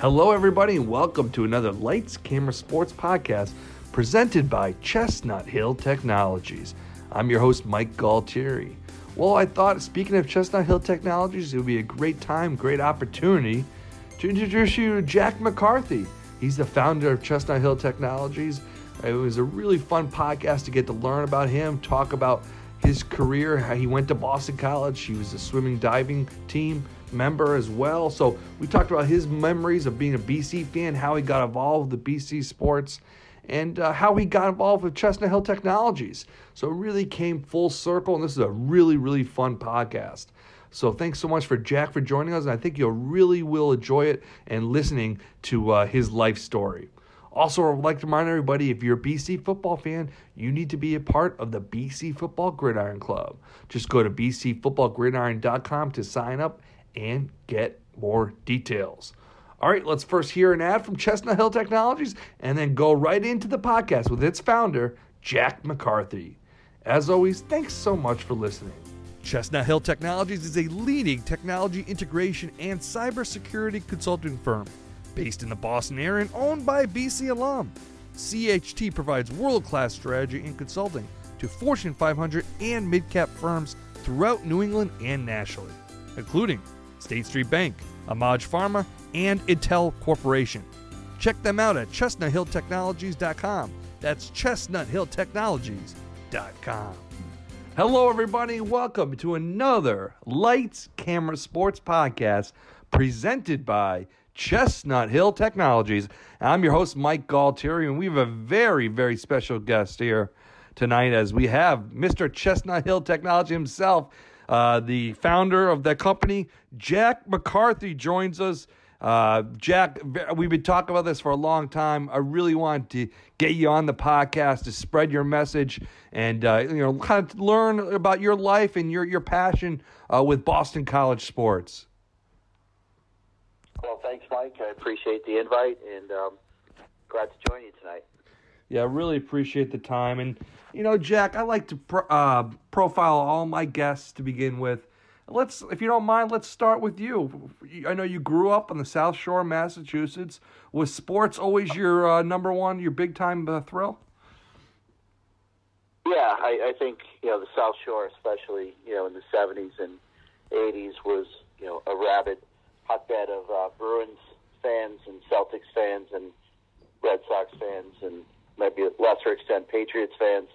Hello, everybody, and welcome to another Lights Camera Sports podcast presented by Chestnut Hill Technologies. I'm your host, Mike Galtieri. Well, I thought, speaking of Chestnut Hill Technologies, it would be a great time, great opportunity to introduce you to Jack McCarthy. He's the founder of Chestnut Hill Technologies. It was a really fun podcast to get to learn about him, talk about his career, how he went to Boston College. He was a swimming diving team member as well. So we talked about his memories of being a BC fan, how he got involved with BC sports, and uh, how he got involved with Chestnut Hill Technologies. So it really came full circle, and this is a really, really fun podcast. So thanks so much for Jack for joining us, and I think you'll really will enjoy it and listening to uh, his life story. Also, I would like to remind everybody if you're a BC football fan, you need to be a part of the BC Football Gridiron Club. Just go to bcfootballgridiron.com to sign up and get more details. All right, let's first hear an ad from Chestnut Hill Technologies and then go right into the podcast with its founder, Jack McCarthy. As always, thanks so much for listening. Chestnut Hill Technologies is a leading technology integration and cybersecurity consulting firm based in the Boston area and owned by a BC alum. CHT provides world class strategy and consulting to Fortune 500 and mid cap firms throughout New England and nationally, including State Street Bank, AMAG Pharma, and Intel Corporation. Check them out at chestnuthilltechnologies.com. That's chestnuthilltechnologies.com. Hello, everybody. Welcome to another Lights Camera Sports podcast presented by Chestnut Hill Technologies. I'm your host, Mike Galtieri, and we have a very, very special guest here tonight as we have Mr. Chestnut Hill Technology himself, uh, the founder of that company, Jack McCarthy, joins us. Uh, Jack, we've been talking about this for a long time. I really want to get you on the podcast to spread your message and uh, you know kind of learn about your life and your your passion uh, with Boston College sports. Well, thanks, Mike. I appreciate the invite and um, glad to join you tonight. Yeah, I really appreciate the time. And, you know, Jack, I like to pro- uh, profile all my guests to begin with. Let's, if you don't mind, let's start with you. I know you grew up on the South Shore, Massachusetts. Was sports always your uh, number one, your big time uh, thrill? Yeah, I, I think you know the South Shore, especially you know in the '70s and '80s, was you know a rabid hotbed of uh, Bruins fans and Celtics fans and Red Sox fans and maybe a lesser extent Patriots fans.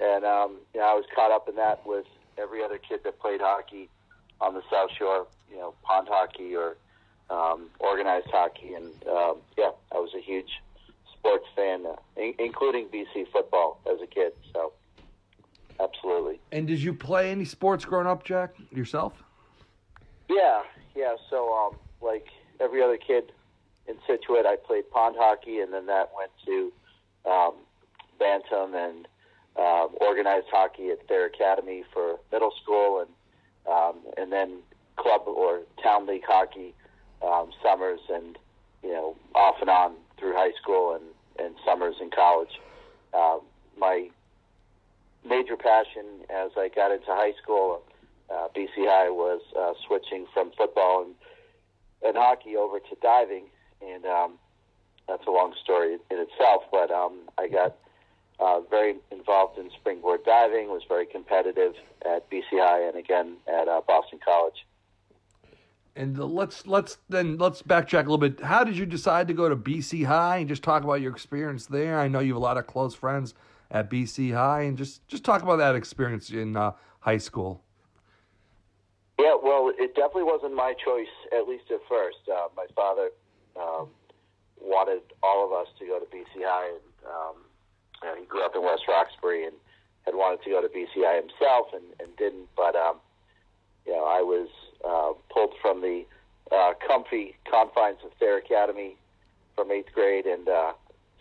And um, you know, I was caught up in that with every other kid that played hockey on the South Shore, you know, pond hockey or um, organized hockey. And um, yeah, I was a huge sports fan, uh, in- including BC football as a kid. So, absolutely. And did you play any sports growing up, Jack, yourself? Yeah, yeah. So, um, like every other kid in Scituate, I played pond hockey, and then that went to um, bantam and um, organized hockey at Thayer Academy for middle school, and um, and then club or town league hockey um, summers, and you know off and on through high school and and summers in college. Um, my major passion as I got into high school, uh, BC High, was uh, switching from football and and hockey over to diving, and um, that's a long story in itself. But um, I got uh, very involved in springboard diving, was very competitive at BCI and again at uh, Boston College. And let's let's then let's backtrack a little bit. How did you decide to go to BC High and just talk about your experience there? I know you have a lot of close friends at BC High, and just just talk about that experience in uh, high school. Yeah, well, it definitely wasn't my choice, at least at first. Uh, my father um, wanted all of us to go to BC High, and um, you know, he grew up in West Roxbury and had wanted to go to BCI himself and, and didn't. But um, you know, I was uh, pulled from the uh, comfy confines of Thayer Academy from eighth grade and uh,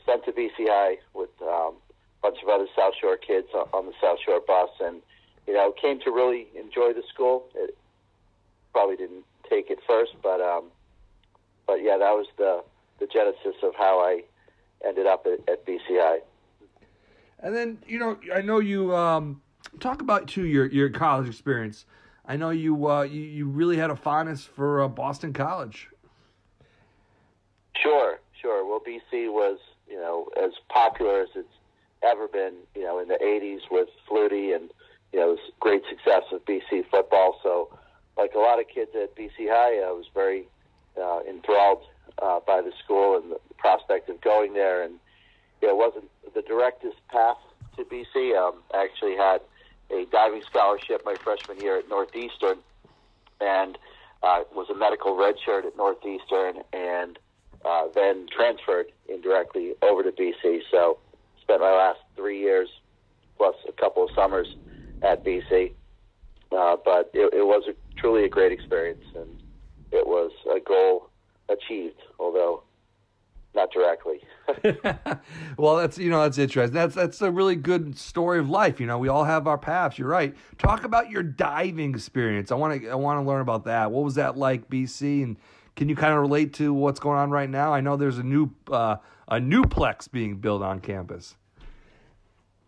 sent to BCI with um, a bunch of other South Shore kids on, on the South Shore bus, and you know, came to really enjoy the school. It probably didn't take it first, but um, but yeah, that was the the genesis of how I ended up at, at BCI. And then you know, I know you um, talk about too your your college experience. I know you uh, you, you really had a fondness for uh, Boston College. Sure, sure. Well, BC was, you know, as popular as it's ever been, you know, in the 80s with Flutie and, you know, it was great success with BC football. So, like a lot of kids at BC High, I was very uh, enthralled uh, by the school and the prospect of going there. And, you know, it wasn't the directest path to BC. Um, I actually had a diving scholarship my freshman year at Northeastern and uh, was a medical redshirt at Northeastern and uh, then transferred indirectly over to BC. So spent my last three years plus a couple of summers at BC. Uh, but it, it was a, truly a great experience, and it was a goal achieved, although not directly. well, that's you know that's interesting. That's that's a really good story of life. You know, we all have our paths. You're right. Talk about your diving experience. I want to I want to learn about that. What was that like, BC? And can you kind of relate to what's going on right now? I know there's a new uh, a new plex being built on campus.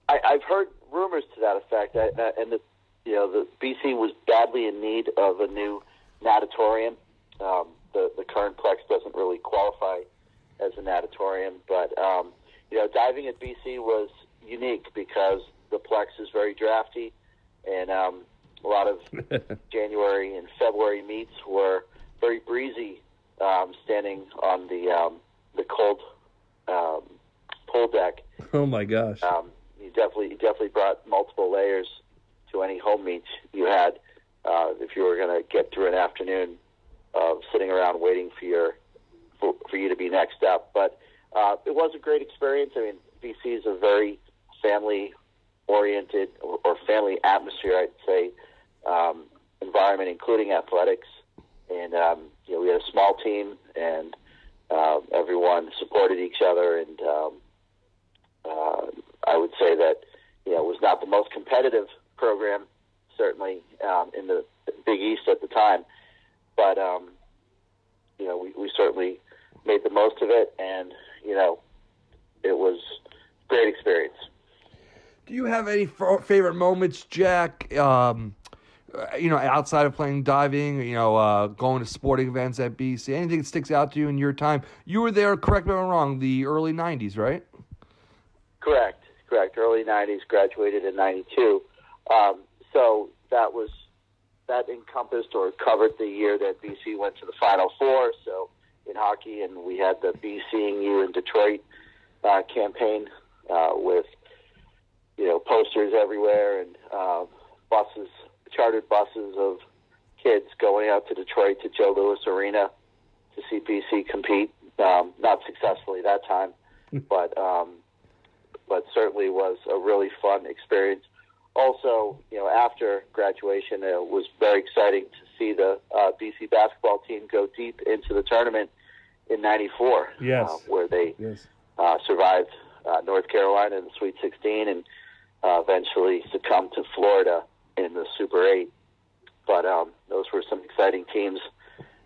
I, I've heard rumors to that effect, I, and the you know the BC was badly in need of a new natatorium. Um, the the current plex doesn't really qualify as a natatorium. But um, you know, diving at BC was unique because the Plex is very drafty, and um, a lot of January and February meets were very breezy, um, standing on the um, the cold um, pool deck. Oh my gosh! Um, you definitely you definitely brought multiple layers to any home meets you had uh, if you were going to get through an afternoon of sitting around waiting for your for, for you to be next up. But uh, it was a great experience. I mean, BC is a very family oriented or, or family atmosphere, I'd say, um, environment, including athletics. And, um, you know, we had a small team and uh, everyone supported each other. And um, uh, I would say that, you know, it was not the most competitive program, certainly um, in the Big East at the time. But, um, you know, we, we certainly made the most of it, and you know, it was great experience. Do you have any f- favorite moments, Jack? Um, you know, outside of playing diving, you know, uh, going to sporting events at BC, anything that sticks out to you in your time? You were there, correct me if I'm wrong, the early '90s, right? Correct, correct. Early '90s, graduated in '92. Um, so that was that encompassed or covered the year that BC went to the Final Four. So in hockey, and we had the Be Seeing You in Detroit uh, campaign uh, with you know posters everywhere and uh, buses, chartered buses of kids going out to Detroit to Joe Louis Arena to see BC compete. Um, not successfully that time, but um, but certainly was a really fun experience. Also, you know, after graduation, it was very exciting to see the uh, BC basketball team go deep into the tournament in '94. Yes, uh, where they yes. uh, survived uh, North Carolina in the Sweet 16 and uh, eventually succumbed to Florida in the Super 8. But um, those were some exciting teams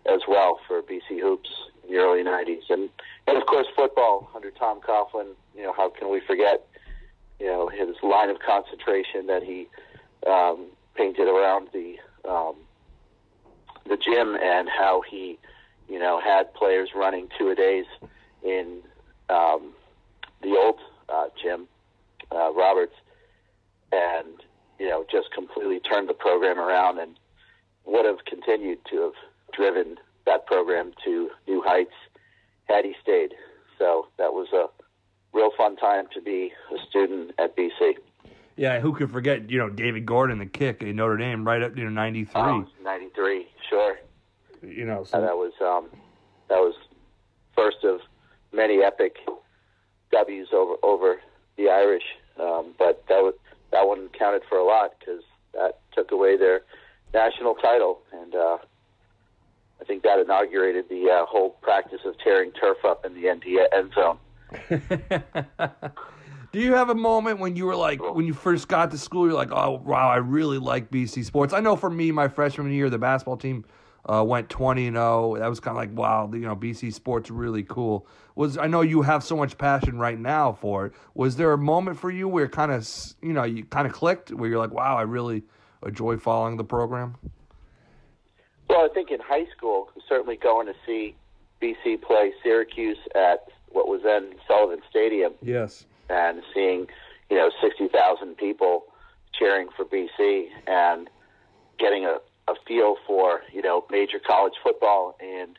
as well for BC hoops in the early '90s, and and of course football under Tom Coughlin. You know, how can we forget? You know, his line of concentration that he um, painted around the um, the gym and how he you know, had players running two a days in um, the old uh, gym, uh, Roberts, and you know, just completely turned the program around and would have continued to have driven that program to new heights had he stayed. So that was a real fun time to be a student at BC. Yeah, who could forget, you know, David Gordon, the kick in Notre Dame, right up, you know, 93. Oh, 93, sure you know, so. that was um, that was first of many epic W's over over the Irish. Um, but that was that one counted for a lot because that took away their national title, and uh, I think that inaugurated the uh, whole practice of tearing turf up in the end zone. Do you have a moment when you were like, when you first got to school, you're like, oh, wow, I really like BC sports? I know for me, my freshman year, the basketball team uh, went 20 and 0. That was kind of like wow, you know, BC sports really cool. Was I know you have so much passion right now for it. Was there a moment for you where kind of you know you kind of clicked where you're like, wow, I really enjoy following the program? Well, I think in high school, certainly going to see BC play Syracuse at what was then Sullivan Stadium. Yes. And seeing, you know, 60,000 people cheering for BC and getting a, a feel for, you know, major college football and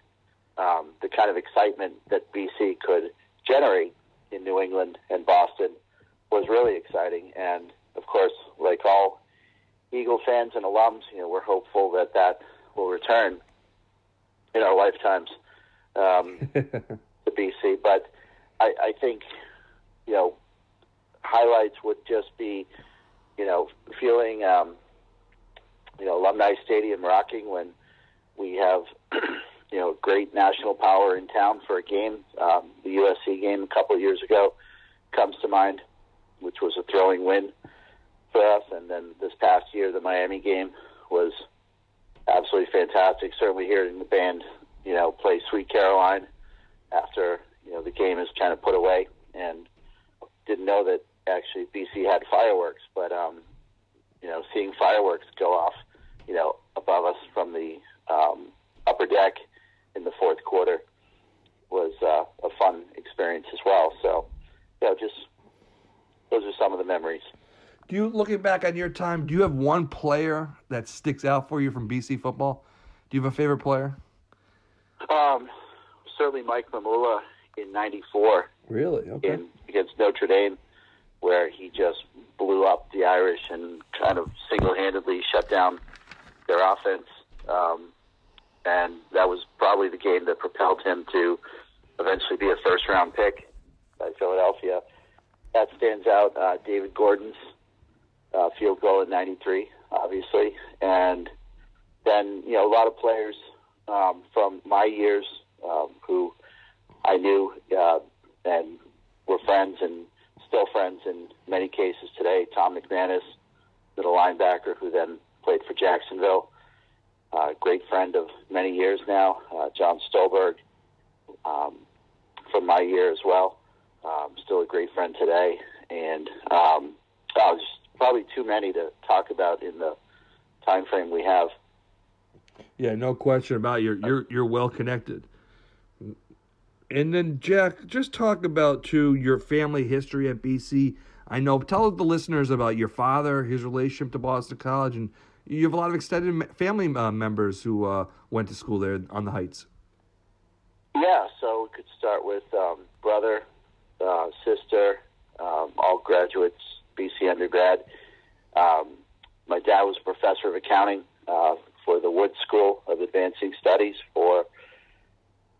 um, the kind of excitement that BC could generate in New England and Boston was really exciting. And of course, like all Eagle fans and alums, you know, we're hopeful that that will return in our lifetimes um, BC. But I, I think, you know, highlights would just be, you know, feeling, um, you know, Alumni Stadium rocking when we have, you know, great national power in town for a game. Um, the USC game a couple of years ago comes to mind, which was a thrilling win for us. And then this past year, the Miami game was absolutely fantastic. Certainly hearing the band, you know, play Sweet Caroline after you know the game is kind of put away, and didn't know that actually BC had fireworks, but um, you know, seeing fireworks go off, you know, above us from the um, upper deck in the fourth quarter was uh, a fun experience as well. So, you know, just those are some of the memories. Do you, looking back on your time, do you have one player that sticks out for you from BC football? Do you have a favorite player? Um, certainly Mike Mamula in '94. Really? Okay. In, against Notre Dame, where he just blew up the Irish and kind of single-handedly shut down their offense. Um, and that was probably the game that propelled him to eventually be a first-round pick by Philadelphia. That stands out. Uh, David Gordon's uh, field goal in '93, obviously, and then you know a lot of players um, from my years um, who I knew uh, and were friends and still friends in many cases today. Tom McManus, middle linebacker, who then played for Jacksonville, uh, great friend of many years now. Uh, John Stolberg, um, from my year as well, um, still a great friend today, and um, oh, just probably too many to talk about in the time frame we have. Yeah, no question about it. you're you're you're well connected. And then Jack, just talk about too your family history at BC. I know. Tell the listeners about your father, his relationship to Boston College, and you have a lot of extended family uh, members who uh, went to school there on the Heights. Yeah, so we could start with um, brother, uh, sister, um, all graduates, BC undergrad. Um, my dad was a professor of accounting uh, for the Wood School of Advancing Studies for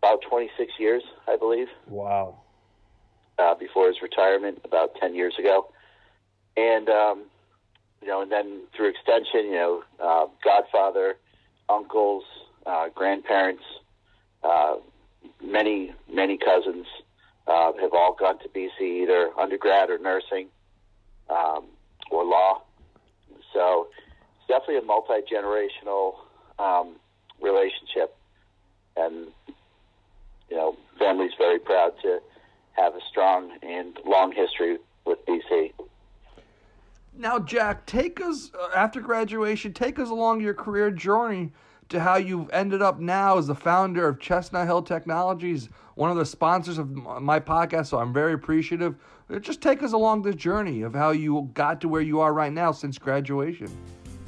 about 26 years, I believe. Wow. Uh, before his retirement, about 10 years ago, and um, you know, and then through extension, you know, uh, godfather, uncles, uh, grandparents, uh, many many cousins uh, have all gone to BC either undergrad or nursing um, or law. So it's definitely a multi generational um, relationship, and you know, family's very proud to have a strong and long history with BC. Now, Jack, take us uh, after graduation. Take us along your career journey to how you've ended up now as the founder of Chestnut Hill Technologies, one of the sponsors of my podcast. So I'm very appreciative. Uh, just take us along the journey of how you got to where you are right now since graduation.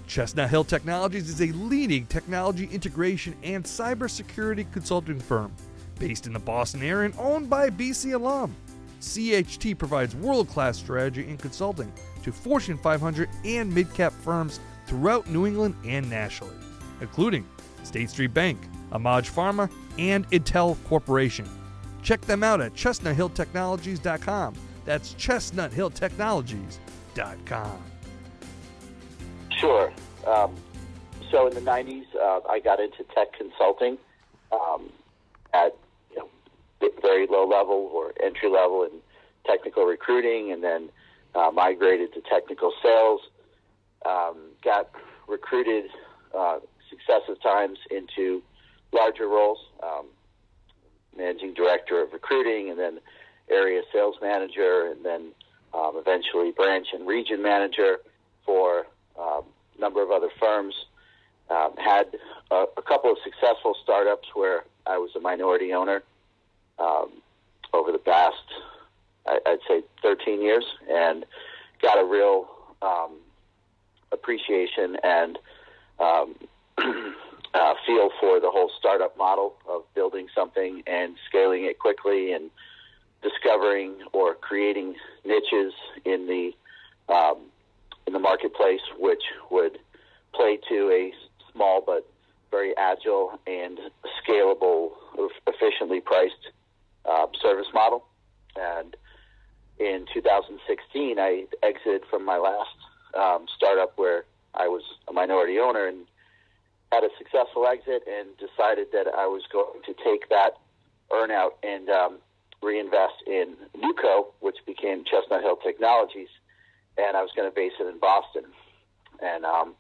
Chestnut Hill Technologies is a leading technology integration and cybersecurity consulting firm based in the Boston area and owned by BC alum. CHT provides world class strategy and consulting to Fortune 500 and mid cap firms throughout New England and nationally, including State Street Bank, AMAG Pharma, and Intel Corporation. Check them out at chestnuthilltechnologies.com. That's chestnuthilltechnologies.com. Sure. Um, so in the 90s, uh, I got into tech consulting um, at very low level or entry level in technical recruiting, and then uh, migrated to technical sales. Um, got recruited uh, successive times into larger roles, um, managing director of recruiting, and then area sales manager, and then um, eventually branch and region manager for um, a number of other firms. Um, had a, a couple of successful startups where I was a minority owner um, over the past, I'd say, 13 years, and got a real um, appreciation and um, uh, feel for the whole startup model of building something and scaling it quickly and discovering or creating niches in the um, in the marketplace, which would play to a small but very agile and scalable, efficiently priced uh, service model. And in 2016, I exited from my last um, startup where I was a minority owner and had a successful exit and decided that I was going to take that earnout and um, reinvest in NewCo, which became Chestnut Hill Technologies, and I was going to base it in Boston. And um,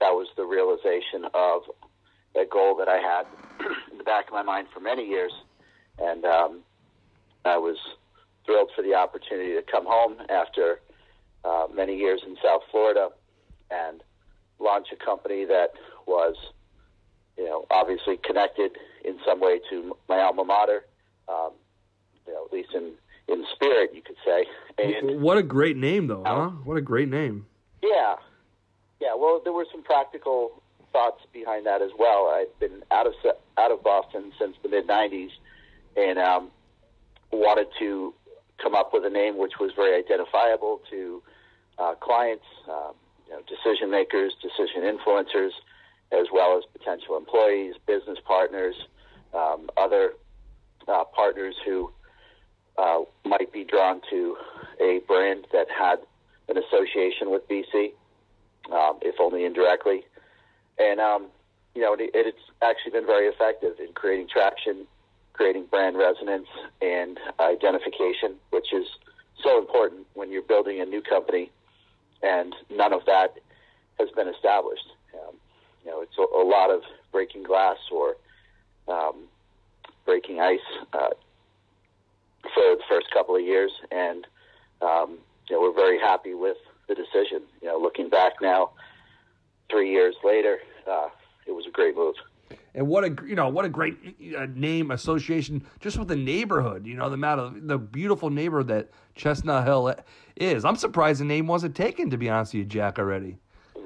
that was the realization of a goal that I had in the back of my mind for many years. And um, I was thrilled for the opportunity to come home after uh, many years in South Florida and launch a company that was, you know, obviously connected in some way to my alma mater, um, you know, at least in in spirit, you could say. And what a great name, though, huh? What a great name. Yeah, yeah. Well, there were some practical thoughts behind that as well. I'd been out of out of Boston since the mid '90s, and um, wanted to come up with a name which was very identifiable to uh, clients, um, you know, decision makers, decision influencers, as well as potential employees, business partners, um, other uh, partners who uh, might be drawn to a brand that had an association with BC, um, if only indirectly. And, um, you know, it, it's actually been very effective in creating traction, creating brand resonance, and identification, which is so important when you're building a new company and none of that has been established. Um, you know, it's a, a, lot of breaking glass or um, breaking ice uh, for the first couple of years, and um, you know, we're very happy with the decision. You know, looking back now, three years later, uh, it was a great move. And what a you know what a great uh, name association just with the neighborhood. You know the amount of the beautiful neighborhood that Chestnut Hill is. I'm surprised the name wasn't taken. To be honest with you, Jack, already.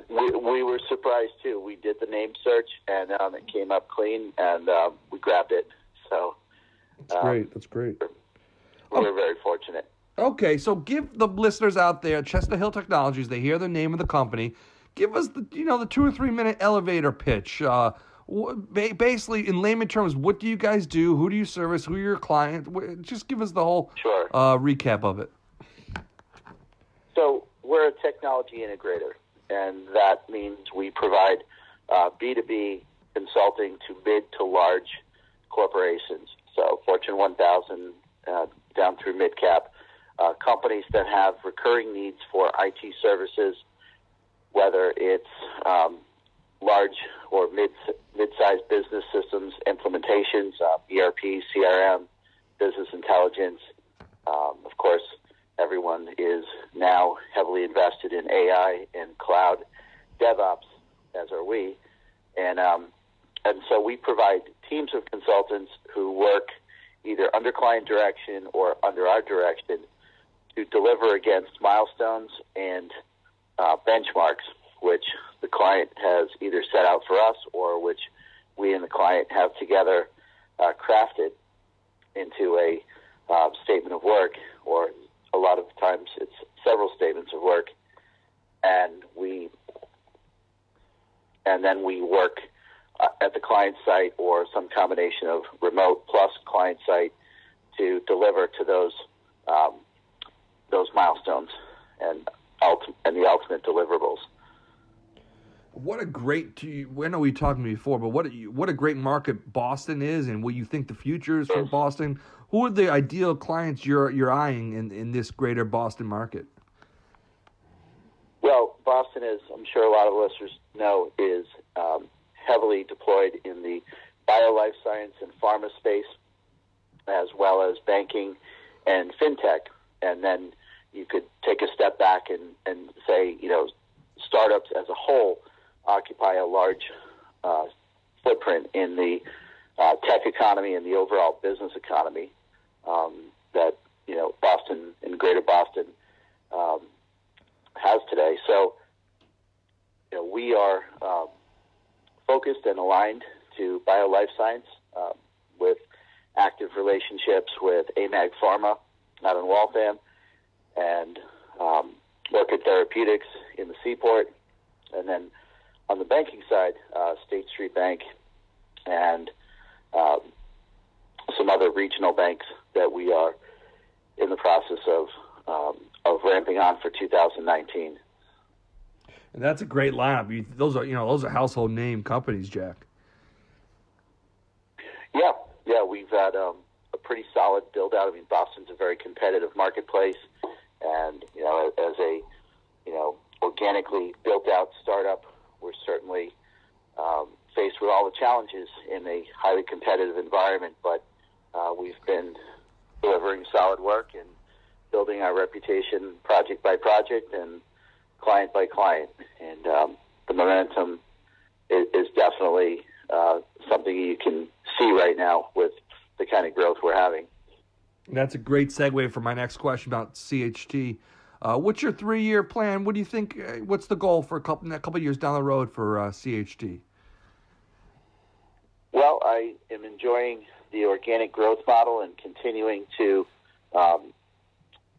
We, we were surprised too. We did the name search and um, it came up clean, and um, we grabbed it. So that's um, great. That's great. We're, we're oh. very fortunate. Okay, so give the listeners out there Chestnut Hill Technologies. They hear the name of the company. Give us the you know the two or three minute elevator pitch. Uh, basically, in layman terms, what do you guys do? Who do you service? Who are your clients? Just give us the whole sure. uh, recap of it. So we're a technology integrator, and that means we provide uh, B2B consulting to mid to large corporations. So Fortune 1000 uh, down through mid cap uh, companies that have recurring needs for IT services, whether it's um, large or mid mid-sized business systems implementations, uh, ERP, CRM, business intelligence. Um, of course, everyone is now heavily invested in AI and cloud DevOps, as are we, and um, and so we provide teams of consultants who work either under client direction or under our direction to deliver against milestones and uh, benchmarks which the client has either set out for us or which we and the client have together uh, crafted into a uh, statement of work, or a lot of times it's several statements of work, and we and then we work uh, at the client site or some combination of remote plus client site to deliver to those um, those milestones and and the ultimate deliverables what a great I know we talked before, but what a, what a great market Boston is, and what you think the future is for Boston. Who are the ideal clients you're you're eyeing in, in this greater Boston market? Well, Boston is, I'm sure a lot of listeners know, is um, heavily deployed in the bio life science and pharma space, as well as banking and fintech. And then you could take a step back and, and say, you know, startups as a whole occupy a large uh, footprint in the uh, tech economy and the overall business economy um, that you know Boston and Greater Boston um, has today. So you know, we are um, focused and aligned to bio life science um, with active relationships with AMAG Pharma out in Waltham and um, Orchid Therapeutics in the Seaport, and then on the banking side, uh, State Street Bank and um, some other regional banks that we are in the process of um, of ramping on for 2019. And that's a great lineup. You, those are you know those are household name companies, Jack. Yeah, yeah, we've had um, a pretty solid build out. I mean, Boston's a very competitive marketplace, and you know, as a you know organically built out startup, we're certainly um, faced with all the challenges in a highly competitive environment. But uh, we've been delivering solid work and building our reputation project by project and client by client, and um, the momentum is, is definitely uh, something you can see right now with the kind of growth we're having. That's a great segue for my next question about CHT. Uh, what's your three-year plan? What do you think? Uh, what's the goal for a couple a couple years down the road for uh, CHT? Well, I am enjoying the organic growth model and continuing to um,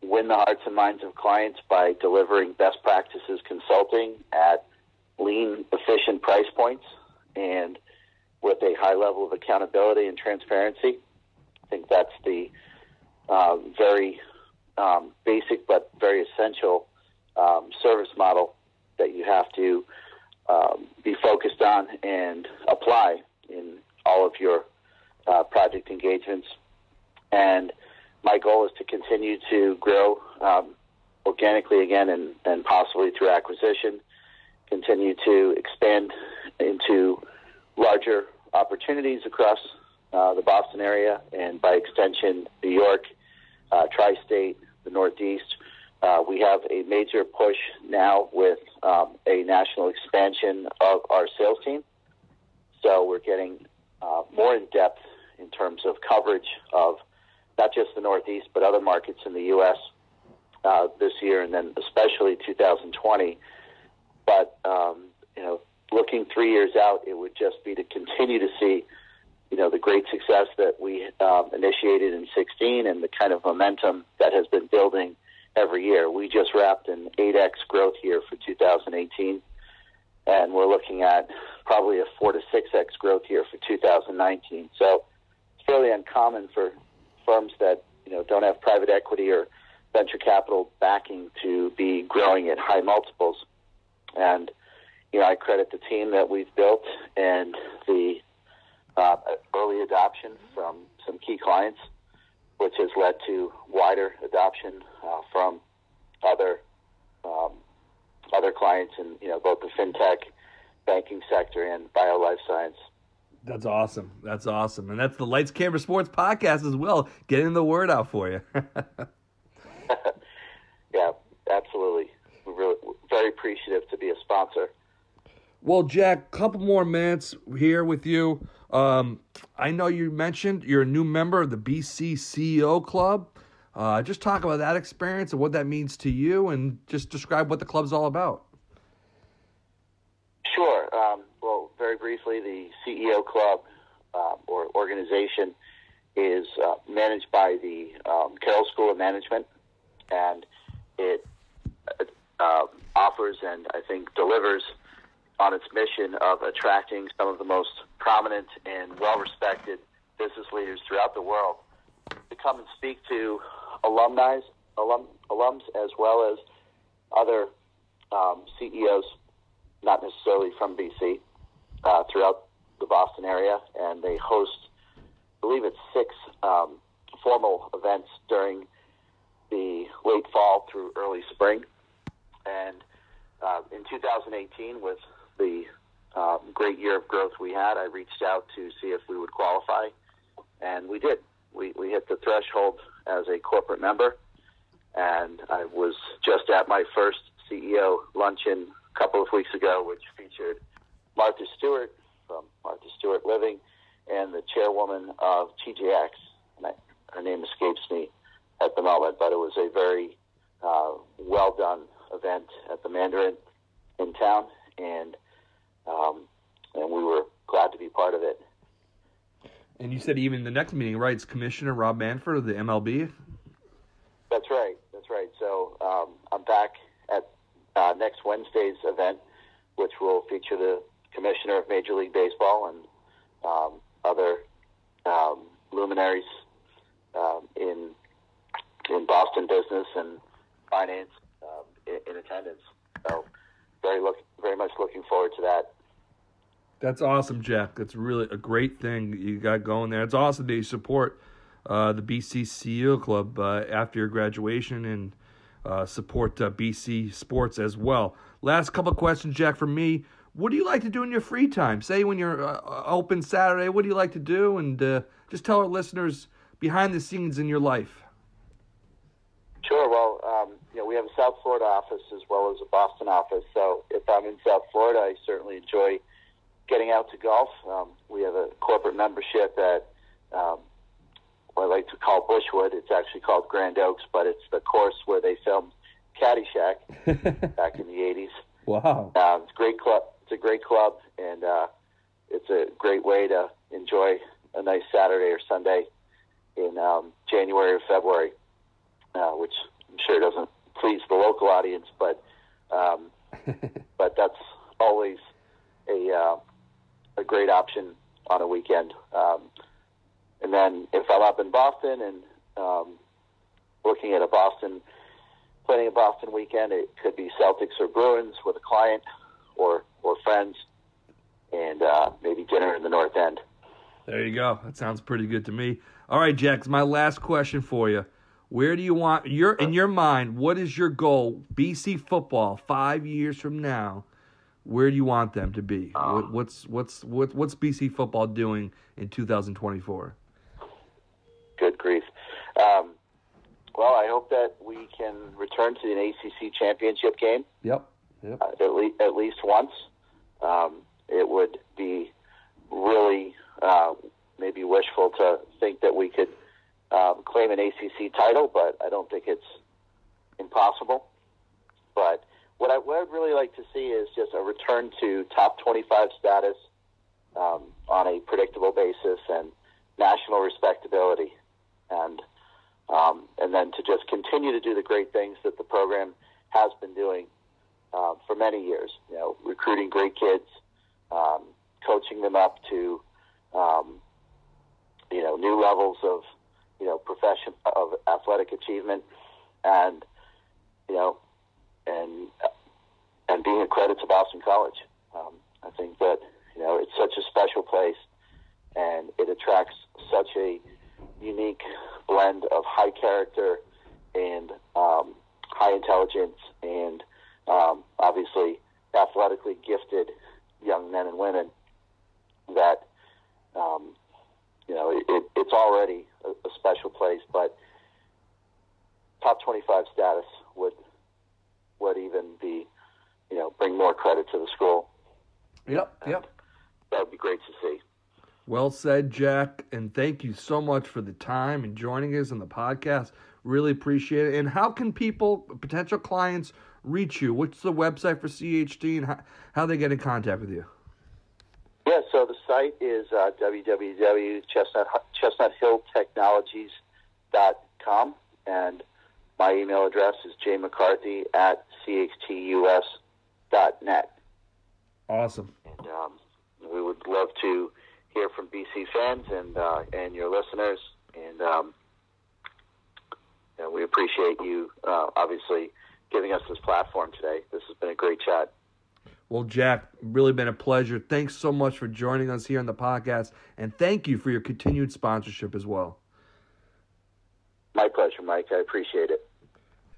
win the hearts and minds of clients by delivering best practices consulting at lean, efficient price points and with a high level of accountability and transparency. I think that's the uh, very um, basic but very essential um, service model that you have to um, be focused on and apply in all of your uh, project engagements. And my goal is to continue to grow um, organically again and, and possibly through acquisition, continue to expand into larger opportunities across uh, the Boston area and by extension, New York, uh, tri state, the Northeast. Uh, we have a major push now with um, a national expansion of our sales team. So we're getting uh, more in depth in terms of coverage of not just the Northeast, but other markets in the U.S. Uh, this year, and then especially 2020. But um, you know, looking three years out, it would just be to continue to see, you know, the great success that we um, initiated in 16 and the kind of momentum that has been building every year. We just wrapped an 8x growth year for 2018, and we're looking at probably a 4 to 6x growth year for 2019. So it's fairly uncommon for firms that you know don't have private equity or venture capital backing to be growing at high multiples. And you know, I credit the team that we've built and the uh, early adoption from some key clients, which has led to wider adoption uh, from other um, other clients in you know both the fintech, banking sector, and bio life science. That's awesome. That's awesome, and that's the Lights Camera Sports podcast as well, getting the word out for you. yeah, absolutely. We're really, very appreciative to be a sponsor. Well, Jack, couple more minutes here with you. Um, I know you mentioned you're a new member of the BC CEO Club. Uh, just talk about that experience and what that means to you, and just describe what the club's all about. Sure. Um, well, very briefly, the CEO Club um, or organization is uh, managed by the um, Carroll School of Management, and it uh, offers and I think delivers on its mission of attracting some of the most prominent and well respected business leaders throughout the world to come and speak to alumni, alum, alums, as well as other um, CEOs, not necessarily from BC, uh, throughout the Boston area. And they host, I believe it's six um, formal events during the late fall through early spring. And uh, in 2018, with the um, great year of growth we had, I reached out to see if we would qualify, and we did. We, we hit the threshold as a corporate member, and I was just at my first CEO luncheon a couple of weeks ago, which featured Martha Stewart from Martha Stewart Living and the chairwoman of TJX. And I, her name escapes me at the moment, but it was a very uh, well done event at the Mandarin in town, and um, and we were glad to be part of it. And you said even the next meeting, right? It's Commissioner Rob Manfred of the MLB. That's right. That's right. So um, I'm back at uh, next Wednesday's event, which will feature the Commissioner of Major League Baseball and um, other um, luminaries um, in in Boston business and finance um, in, in attendance. So very look very much looking forward to that. That's awesome, Jack. That's really a great thing you got going there. It's awesome that you support uh, the BC CEO Club uh, after your graduation and uh, support uh, BC Sports as well. Last couple questions, Jack, from me. What do you like to do in your free time? Say when you're uh, open Saturday, what do you like to do? And uh, just tell our listeners behind the scenes in your life. Sure. Well, um, you know, we have a South Florida office as well as a Boston office. So if I'm in South Florida, I certainly enjoy getting out to golf. Um, we have a corporate membership at um, what I like to call Bushwood. It's actually called Grande Oaks, but it's the course where they filmed Caddyshack back in the '80s. Wow, uh, it's a great club. It's a great club, and uh, it's a great way to enjoy a nice Saturday or Sunday in um, January or February, uh, which I'm sure doesn't please the local audience, but um, but that's always a uh, a great option on a weekend. Um, and then if I'm up in Boston and um, looking at a Boston, planning a Boston weekend, it could be Celtics or Bruins with a client or or friends, and uh, maybe dinner in the North End. There you go. That sounds pretty good to me. All right, Jack. My last question for you. Where do you want your in your mind? What is your goal? BC football five years from now. Where do you want them to be? What, what's what's what, what's BC football doing in 2024? Good grief. Um, well, I hope that we can return to an ACC championship game. Yep. Yep. Uh, at, le- at least once. Um, it would be really uh, maybe wishful to think that we could um, claim an ACC title, but I don't think it's impossible. But what I would really like to see is just a return to top 25 status um, on a predictable basis and national respectability, and um, and then to just continue to do the great things that the program has been doing uh, for many years. You know, recruiting great kids, um, coaching them up to um, you know new levels of you know profession of athletic achievement, and you know, and and being a credit to Boston College. Um, I think that you know it's such a special place, and it attracts such a unique blend of high character and um, high intelligence and um, obviously athletically gifted young men and women that um, you know it, it, it's already a, a special place, but top 25 status would would even be you know bring more credit to the school. Yep. Yep. That would be great to see. Well said, Jack, and thank you so much for the time and joining us on the podcast. Really appreciate it. And how can people, potential clients, reach you? What's the website for CHT and how, how they get in contact with you? Yeah, so the site is uh, www.chestnuthilltechnologies.com, and my email address is jmccarthy at chtus.net. Awesome. And um, we would love to hear from BC fans and uh, and your listeners, and um, we appreciate you uh, obviously giving us this platform today. This has been a great chat. Well, Jack, really been a pleasure. Thanks so much for joining us here on the podcast, and thank you for your continued sponsorship as well. My pleasure, Mike. I appreciate it.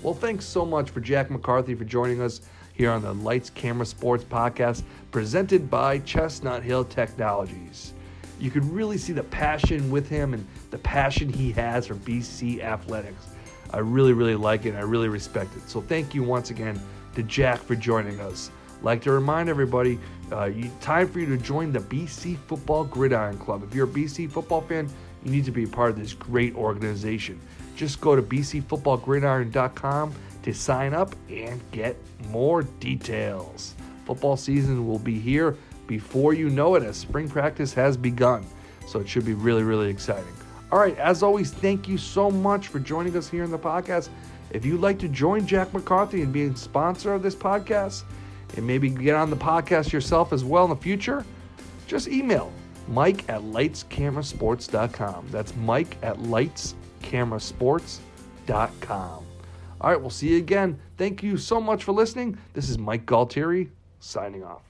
Well, thanks so much for Jack McCarthy for joining us here on the Lights Camera Sports podcast presented by Chestnut Hill Technologies. You could really see the passion with him and the passion he has for BC athletics. I really, really like it. I really respect it. So thank you once again to Jack for joining us. Like to remind everybody, uh, you, time for you to join the BC Football Gridiron Club. If you're a BC football fan, you need to be a part of this great organization. Just go to bcfootballgridiron.com to sign up and get more details. Football season will be here before you know it as spring practice has begun. So it should be really, really exciting. All right, as always, thank you so much for joining us here in the podcast. If you'd like to join Jack McCarthy and be a sponsor of this podcast and maybe get on the podcast yourself as well in the future, just email Mike at lightscamerasports.com. That's Mike at lightscamerasports.com. All right, we'll see you again. Thank you so much for listening. This is Mike Galtieri signing off.